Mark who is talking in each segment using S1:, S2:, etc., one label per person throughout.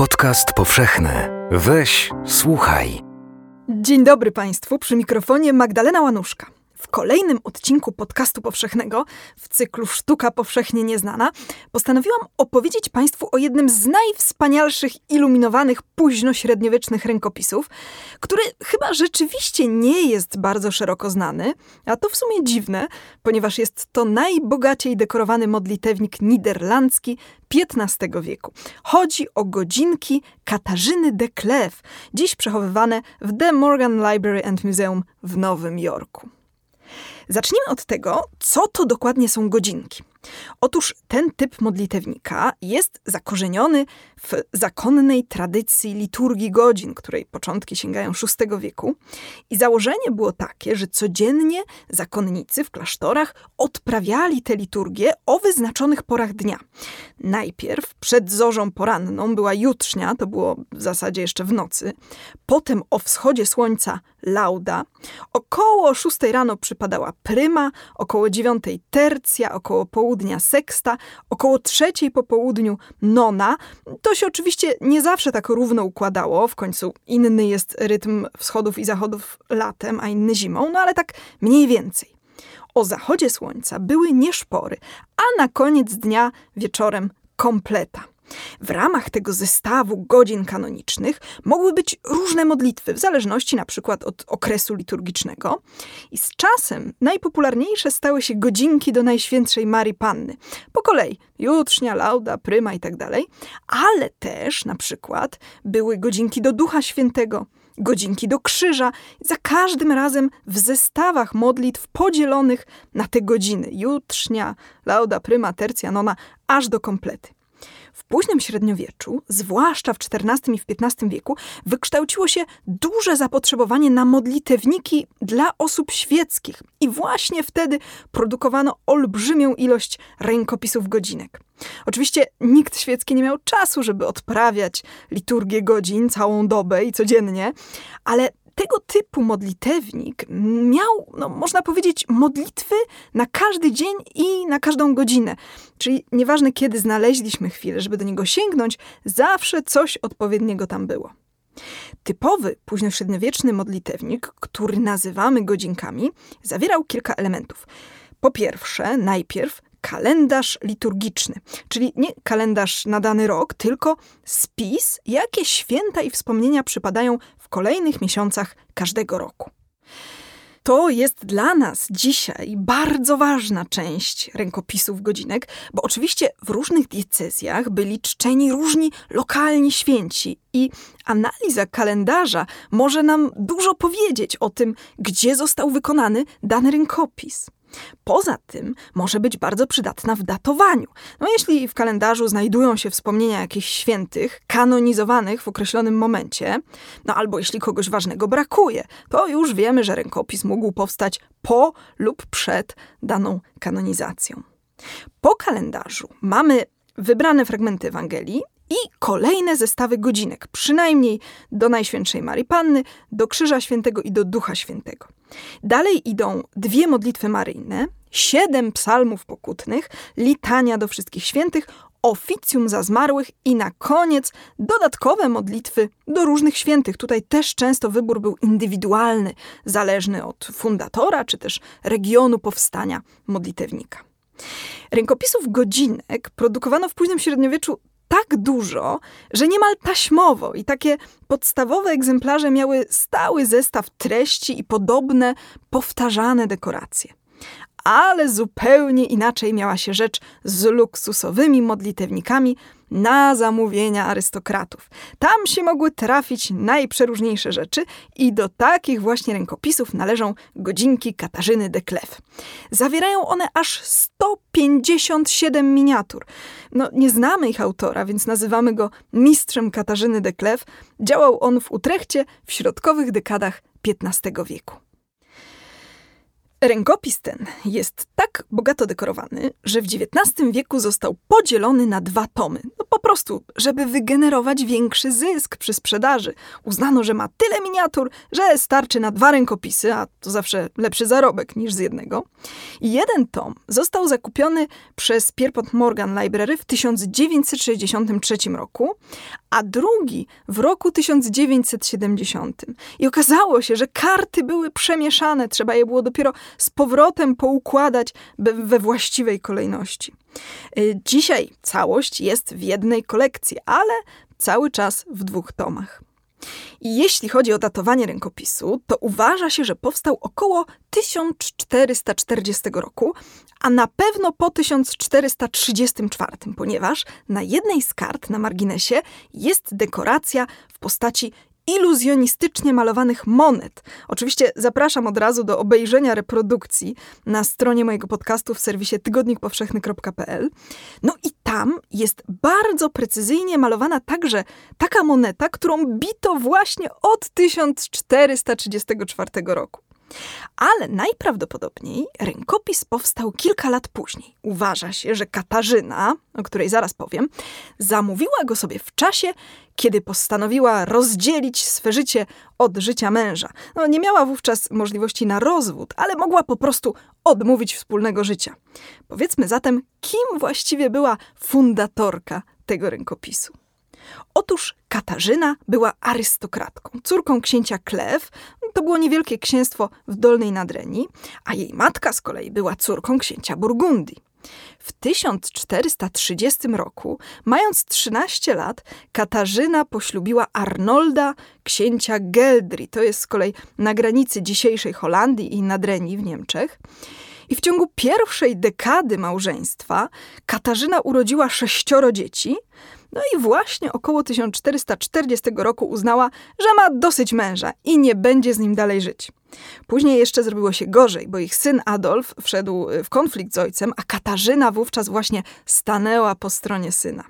S1: Podcast powszechny. Weź, słuchaj.
S2: Dzień dobry Państwu, przy mikrofonie Magdalena Łanuszka. W kolejnym odcinku podcastu powszechnego w cyklu Sztuka Powszechnie Nieznana postanowiłam opowiedzieć Państwu o jednym z najwspanialszych iluminowanych późno-średniowiecznych rękopisów, który chyba rzeczywiście nie jest bardzo szeroko znany, a to w sumie dziwne, ponieważ jest to najbogaciej dekorowany modlitewnik niderlandzki XV wieku. Chodzi o godzinki Katarzyny de Klef, dziś przechowywane w The Morgan Library and Museum w Nowym Jorku. Zacznijmy od tego, co to dokładnie są godzinki. Otóż ten typ modlitewnika jest zakorzeniony w zakonnej tradycji liturgii godzin, której początki sięgają VI wieku. I założenie było takie, że codziennie zakonnicy w klasztorach odprawiali tę liturgię o wyznaczonych porach dnia. Najpierw przed zorzą poranną była jutrznia, to było w zasadzie jeszcze w nocy. Potem o wschodzie słońca lauda. Około 6 rano przypadała pryma, około 9 tercja, około południa seksta, około trzeciej po południu nona. To się oczywiście nie zawsze tak równo układało, w końcu inny jest rytm wschodów i zachodów latem, a inny zimą, no ale tak mniej więcej. O zachodzie słońca były nieszpory, a na koniec dnia wieczorem kompleta. W ramach tego zestawu godzin kanonicznych mogły być różne modlitwy, w zależności na przykład od okresu liturgicznego. I z czasem najpopularniejsze stały się godzinki do Najświętszej Marii Panny. Po kolei jutrznia, lauda, pryma i tak. Ale też na przykład były godzinki do Ducha Świętego, godzinki do krzyża, za każdym razem w zestawach modlitw podzielonych na te godziny. Jutrznia, lauda, pryma, tercja, nona, aż do komplety. W późnym średniowieczu, zwłaszcza w XIV i w XV wieku, wykształciło się duże zapotrzebowanie na modlitewniki dla osób świeckich i właśnie wtedy produkowano olbrzymią ilość rękopisów godzinek. Oczywiście nikt świecki nie miał czasu, żeby odprawiać liturgię godzin całą dobę i codziennie, ale tego typu modlitewnik miał, no, można powiedzieć, modlitwy na każdy dzień i na każdą godzinę. Czyli nieważne kiedy znaleźliśmy chwilę, żeby do niego sięgnąć, zawsze coś odpowiedniego tam było. Typowy późnośredniowieczny modlitewnik, który nazywamy godzinkami, zawierał kilka elementów. Po pierwsze, najpierw kalendarz liturgiczny, czyli nie kalendarz na dany rok, tylko spis, jakie święta i wspomnienia przypadają kolejnych miesiącach każdego roku. To jest dla nas dzisiaj bardzo ważna część rękopisów godzinek, bo oczywiście w różnych diecezjach byli czczeni różni lokalni święci i analiza kalendarza może nam dużo powiedzieć o tym, gdzie został wykonany dany rękopis. Poza tym może być bardzo przydatna w datowaniu. No jeśli w kalendarzu znajdują się wspomnienia jakichś świętych, kanonizowanych w określonym momencie, no albo jeśli kogoś ważnego brakuje, to już wiemy, że rękopis mógł powstać po lub przed daną kanonizacją. Po kalendarzu mamy wybrane fragmenty Ewangelii i kolejne zestawy godzinek, przynajmniej do Najświętszej Marii Panny, do Krzyża Świętego i do Ducha Świętego. Dalej idą dwie modlitwy maryjne, siedem psalmów pokutnych, litania do wszystkich świętych, oficjum za zmarłych i na koniec dodatkowe modlitwy do różnych świętych. Tutaj też często wybór był indywidualny, zależny od fundatora czy też regionu powstania modlitewnika. Rękopisów godzinek produkowano w późnym średniowieczu tak dużo, że niemal taśmowo i takie podstawowe egzemplarze miały stały zestaw treści i podobne, powtarzane dekoracje. Ale zupełnie inaczej miała się rzecz z luksusowymi modlitewnikami, na zamówienia arystokratów. Tam się mogły trafić najprzeróżniejsze rzeczy i do takich właśnie rękopisów należą godzinki Katarzyny de Klef. Zawierają one aż 157 miniatur. No, nie znamy ich autora, więc nazywamy go mistrzem Katarzyny de Klef. Działał on w Utrechcie w środkowych dekadach XV wieku. Rękopis ten jest tak bogato dekorowany, że w XIX wieku został podzielony na dwa tomy. No po prostu, żeby wygenerować większy zysk przy sprzedaży. Uznano, że ma tyle miniatur, że starczy na dwa rękopisy, a to zawsze lepszy zarobek niż z jednego. I jeden tom został zakupiony przez Pierpont Morgan Library w 1963 roku, a drugi w roku 1970. I okazało się, że karty były przemieszane, trzeba je było dopiero z powrotem poukładać we właściwej kolejności. Y, dzisiaj całość jest w jednej kolekcji, ale cały czas w dwóch tomach. I jeśli chodzi o datowanie rękopisu, to uważa się, że powstał około 1440 roku, a na pewno po 1434, ponieważ na jednej z kart na marginesie jest dekoracja w postaci iluzjonistycznie malowanych monet. Oczywiście zapraszam od razu do obejrzenia reprodukcji na stronie mojego podcastu w serwisie tygodnikpowszechny.pl. No i tam jest bardzo precyzyjnie malowana także taka moneta, którą bito właśnie od 1434 roku. Ale najprawdopodobniej rękopis powstał kilka lat później. Uważa się, że Katarzyna, o której zaraz powiem, zamówiła go sobie w czasie, kiedy postanowiła rozdzielić swe życie od życia męża. No, nie miała wówczas możliwości na rozwód, ale mogła po prostu odmówić wspólnego życia. Powiedzmy zatem, kim właściwie była fundatorka tego rękopisu. Otóż Katarzyna była arystokratką, córką księcia Klew, to było niewielkie księstwo w Dolnej Nadrenii, a jej matka z kolei była córką księcia Burgundii. W 1430 roku, mając 13 lat, Katarzyna poślubiła Arnolda, księcia Geldri, to jest z kolei na granicy dzisiejszej Holandii i Nadrenii w Niemczech. I w ciągu pierwszej dekady małżeństwa Katarzyna urodziła sześcioro dzieci, no i właśnie około 1440 roku uznała, że ma dosyć męża i nie będzie z nim dalej żyć. Później jeszcze zrobiło się gorzej, bo ich syn Adolf wszedł w konflikt z ojcem, a Katarzyna wówczas właśnie stanęła po stronie syna.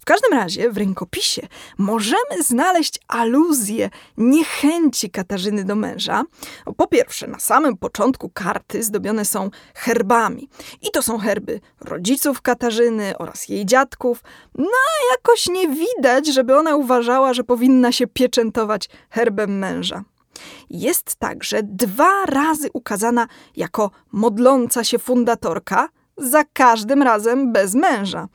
S2: W każdym razie w rękopisie możemy znaleźć aluzję niechęci Katarzyny do męża. Po pierwsze, na samym początku karty zdobione są herbami. I to są herby rodziców Katarzyny oraz jej dziadków. No jakoś nie widać, żeby ona uważała, że powinna się pieczętować herbem męża. Jest także dwa razy ukazana jako modląca się fundatorka, za każdym razem bez męża.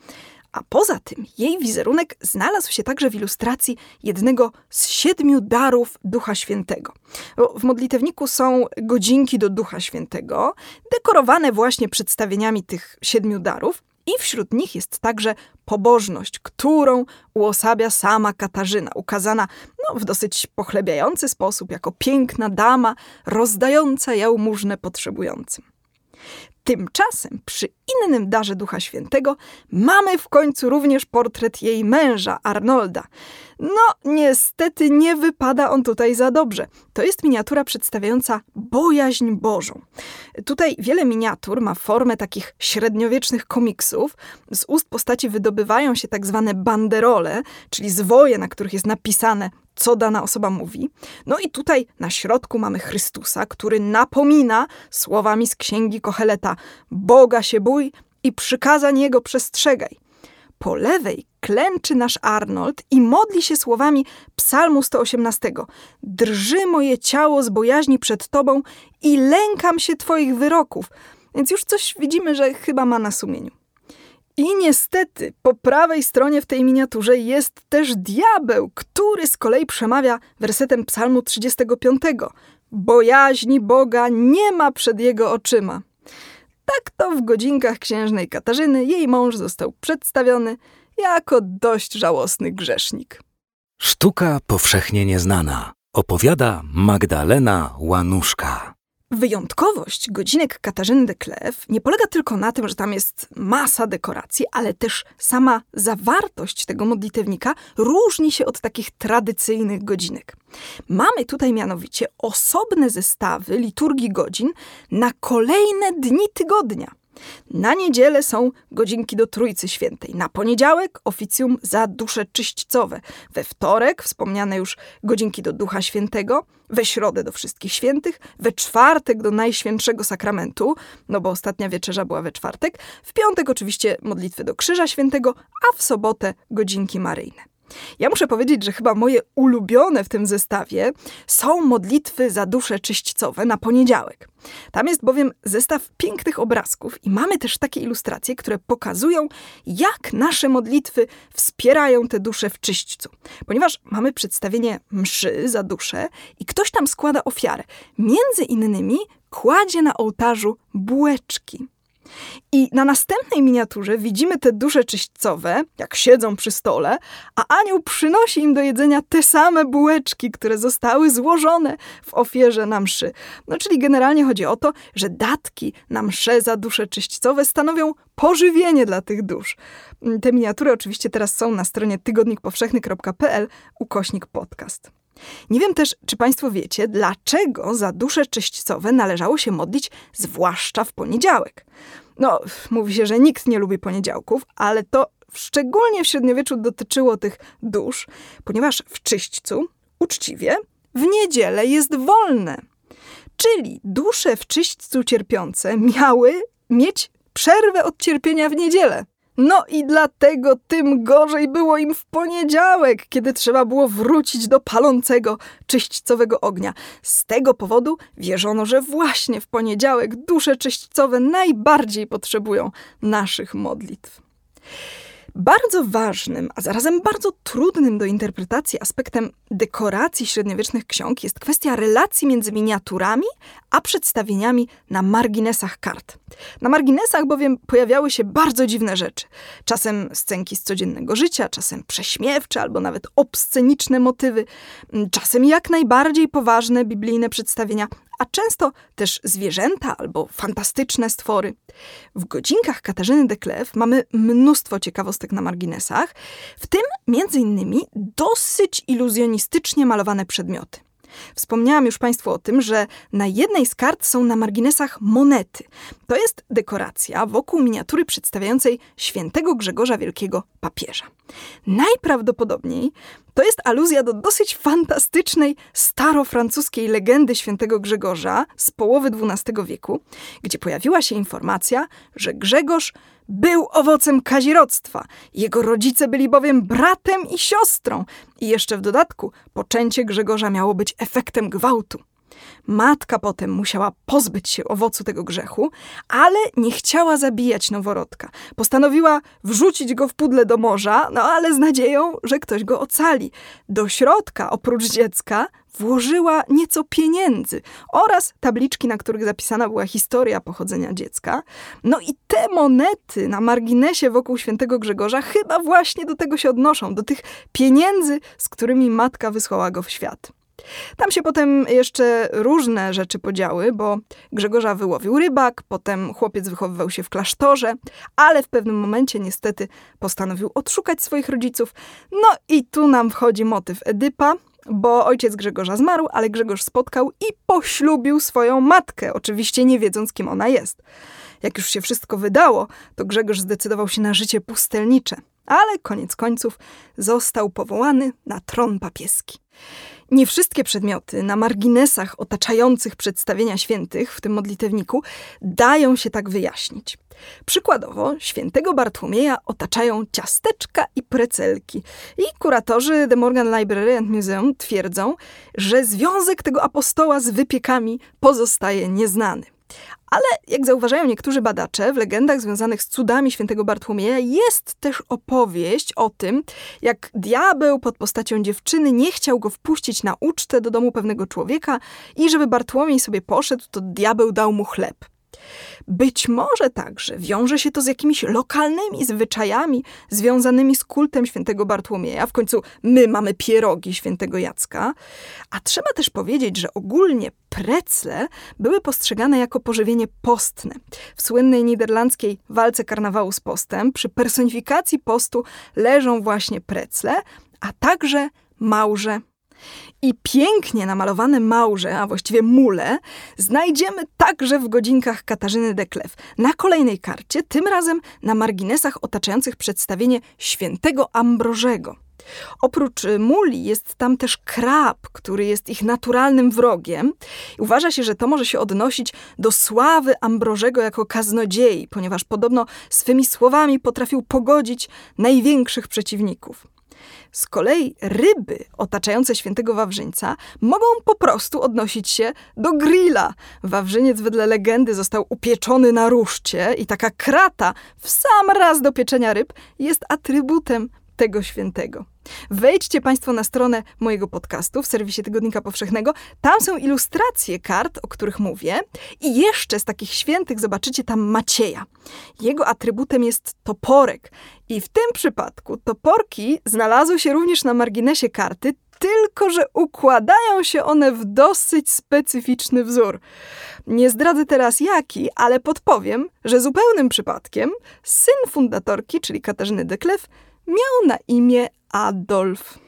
S2: A poza tym jej wizerunek znalazł się także w ilustracji jednego z siedmiu darów Ducha Świętego. W modlitewniku są godzinki do Ducha Świętego, dekorowane właśnie przedstawieniami tych siedmiu darów. I wśród nich jest także pobożność, którą uosabia sama Katarzyna, ukazana no, w dosyć pochlebiający sposób, jako piękna dama, rozdająca jałmużnę potrzebującym. Tymczasem przy innym darze Ducha Świętego mamy w końcu również portret jej męża, Arnolda. No, niestety nie wypada on tutaj za dobrze. To jest miniatura przedstawiająca bojaźń Bożą. Tutaj wiele miniatur ma formę takich średniowiecznych komiksów. Z ust postaci wydobywają się tak zwane banderole, czyli zwoje, na których jest napisane co dana osoba mówi. No i tutaj na środku mamy Chrystusa, który napomina słowami z księgi Kocheleta: Boga się bój i przykazań jego przestrzegaj. Po lewej klęczy nasz Arnold i modli się słowami Psalmu 118: Drży moje ciało z bojaźni przed Tobą i lękam się Twoich wyroków. Więc już coś widzimy, że chyba ma na sumieniu. I niestety, po prawej stronie w tej miniaturze jest też diabeł, który z kolei przemawia wersetem Psalmu 35. Bojaźni Boga nie ma przed jego oczyma. Tak to w godzinkach księżnej Katarzyny jej mąż został przedstawiony jako dość żałosny grzesznik.
S1: Sztuka powszechnie nieznana. Opowiada Magdalena Łanuszka.
S2: Wyjątkowość godzinek Katarzyny de Klew nie polega tylko na tym, że tam jest masa dekoracji, ale też sama zawartość tego modlitewnika różni się od takich tradycyjnych godzinek. Mamy tutaj mianowicie osobne zestawy liturgii godzin na kolejne dni tygodnia. Na niedzielę są godzinki do Trójcy Świętej. Na poniedziałek oficjum za dusze czyśćcowe. We wtorek wspomniane już godzinki do Ducha Świętego. We środę do Wszystkich Świętych. We czwartek do Najświętszego Sakramentu, no bo ostatnia wieczerza była we czwartek. W piątek oczywiście modlitwy do Krzyża Świętego, a w sobotę godzinki maryjne. Ja muszę powiedzieć, że chyba moje ulubione w tym zestawie są modlitwy za dusze czyśćcowe na poniedziałek. Tam jest bowiem zestaw pięknych obrazków i mamy też takie ilustracje, które pokazują, jak nasze modlitwy wspierają te dusze w czyśćcu. Ponieważ mamy przedstawienie mszy za duszę i ktoś tam składa ofiarę. Między innymi kładzie na ołtarzu bułeczki. I na następnej miniaturze widzimy te dusze czyśćcowe, jak siedzą przy stole, a anioł przynosi im do jedzenia te same bułeczki, które zostały złożone w ofierze na mszy. No czyli generalnie chodzi o to, że datki na msze za dusze czyśćcowe stanowią pożywienie dla tych dusz. Te miniatury oczywiście teraz są na stronie tygodnikpowszechny.pl ukośnik podcast. Nie wiem też, czy Państwo wiecie, dlaczego za dusze czyśćcowe należało się modlić zwłaszcza w poniedziałek. No, mówi się, że nikt nie lubi poniedziałków, ale to szczególnie w średniowieczu dotyczyło tych dusz, ponieważ w czyśćcu, uczciwie, w niedzielę jest wolne. Czyli dusze w czyśćcu cierpiące miały mieć przerwę od cierpienia w niedzielę. No i dlatego tym gorzej było im w poniedziałek, kiedy trzeba było wrócić do palącego, czyśćcowego ognia. Z tego powodu wierzono, że właśnie w poniedziałek dusze czyśćcowe najbardziej potrzebują naszych modlitw. Bardzo ważnym, a zarazem bardzo trudnym do interpretacji aspektem dekoracji średniowiecznych ksiąg jest kwestia relacji między miniaturami a przedstawieniami na marginesach kart. Na marginesach bowiem pojawiały się bardzo dziwne rzeczy. Czasem scenki z codziennego życia, czasem prześmiewcze albo nawet obsceniczne motywy, czasem jak najbardziej poważne biblijne przedstawienia, a często też zwierzęta albo fantastyczne stwory. W godzinkach Katarzyny de Klew mamy mnóstwo ciekawostek na marginesach, w tym innymi dosyć iluzjonistycznie malowane przedmioty. Wspomniałam już Państwu o tym, że na jednej z kart są na marginesach monety. To jest dekoracja wokół miniatury przedstawiającej świętego Grzegorza Wielkiego papieża. Najprawdopodobniej to jest aluzja do dosyć fantastycznej starofrancuskiej legendy świętego Grzegorza z połowy XII wieku, gdzie pojawiła się informacja, że Grzegorz był owocem kazirodztwa. Jego rodzice byli bowiem bratem i siostrą. I jeszcze w dodatku poczęcie Grzegorza miało być efektem gwałtu. Matka potem musiała pozbyć się owocu tego grzechu, ale nie chciała zabijać noworodka. Postanowiła wrzucić go w pudle do morza, no ale z nadzieją, że ktoś go ocali. Do środka, oprócz dziecka, włożyła nieco pieniędzy oraz tabliczki, na których zapisana była historia pochodzenia dziecka. No i te monety na marginesie wokół świętego Grzegorza chyba właśnie do tego się odnoszą, do tych pieniędzy, z którymi matka wysłała go w świat. Tam się potem jeszcze różne rzeczy podziały, bo Grzegorza wyłowił rybak, potem chłopiec wychowywał się w klasztorze, ale w pewnym momencie niestety postanowił odszukać swoich rodziców. No i tu nam wchodzi motyw Edypa, bo ojciec Grzegorza zmarł, ale Grzegorz spotkał i poślubił swoją matkę, oczywiście nie wiedząc, kim ona jest. Jak już się wszystko wydało, to Grzegorz zdecydował się na życie pustelnicze, ale koniec końców został powołany na tron papieski. Nie wszystkie przedmioty na marginesach otaczających przedstawienia świętych w tym modlitewniku dają się tak wyjaśnić. Przykładowo, świętego Bartłomieja otaczają ciasteczka i precelki. I kuratorzy The Morgan Library and Museum twierdzą, że związek tego apostoła z wypiekami pozostaje nieznany. Ale jak zauważają niektórzy badacze, w legendach związanych z cudami świętego Bartłomieja jest też opowieść o tym, jak diabeł pod postacią dziewczyny nie chciał go wpuścić na ucztę do domu pewnego człowieka i żeby Bartłomiej sobie poszedł, to diabeł dał mu chleb. Być może także wiąże się to z jakimiś lokalnymi zwyczajami związanymi z kultem świętego Bartłomieja. W końcu my mamy pierogi świętego Jacka. A trzeba też powiedzieć, że ogólnie precle były postrzegane jako pożywienie postne. W słynnej niderlandzkiej walce karnawału z postem przy personifikacji postu leżą właśnie precle, a także małże I pięknie namalowane małże, a właściwie mule, znajdziemy także w godzinkach Katarzyny Deklew. Na kolejnej karcie, tym razem na marginesach otaczających przedstawienie świętego Ambrożego. Oprócz y, muli jest tam też krab, który jest ich naturalnym wrogiem. Uważa się, że to może się odnosić do sławy Ambrożego jako kaznodziei, ponieważ podobno swymi słowami potrafił pogodzić największych przeciwników. Z kolei ryby otaczające świętego Wawrzyńca mogą po prostu odnosić się do grilla. Wawrzyniec wedle legendy został upieczony na ruszcie i taka krata w sam raz do pieczenia ryb jest atrybutem tego świętego. Wejdźcie Państwo na stronę mojego podcastu w serwisie Tygodnika Powszechnego. Tam są ilustracje kart, o których mówię. I jeszcze z takich świętych zobaczycie tam Macieja. Jego atrybutem jest toporek. I w tym przypadku toporki znalazły się również na marginesie karty, tylko że układają się one w dosyć specyficzny wzór. Nie zdradzę teraz jaki, ale podpowiem, że zupełnym przypadkiem syn fundatorki, czyli Katarzyny Deklew, miał na imię Adolf.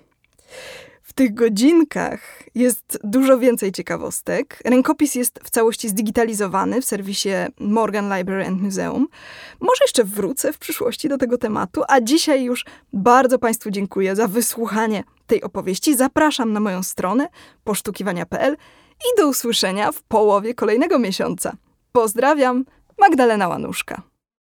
S2: W tych godzinkach jest dużo więcej ciekawostek. Rękopis jest w całości zdigitalizowany w serwisie Morgan Library and Museum. Może jeszcze wrócę w przyszłości do tego tematu, a dzisiaj już bardzo Państwu dziękuję za wysłuchanie tej opowieści. Zapraszam na moją stronę posztukiwania.pl i do usłyszenia w połowie kolejnego miesiąca. Pozdrawiam, Magdalena Łanuszka.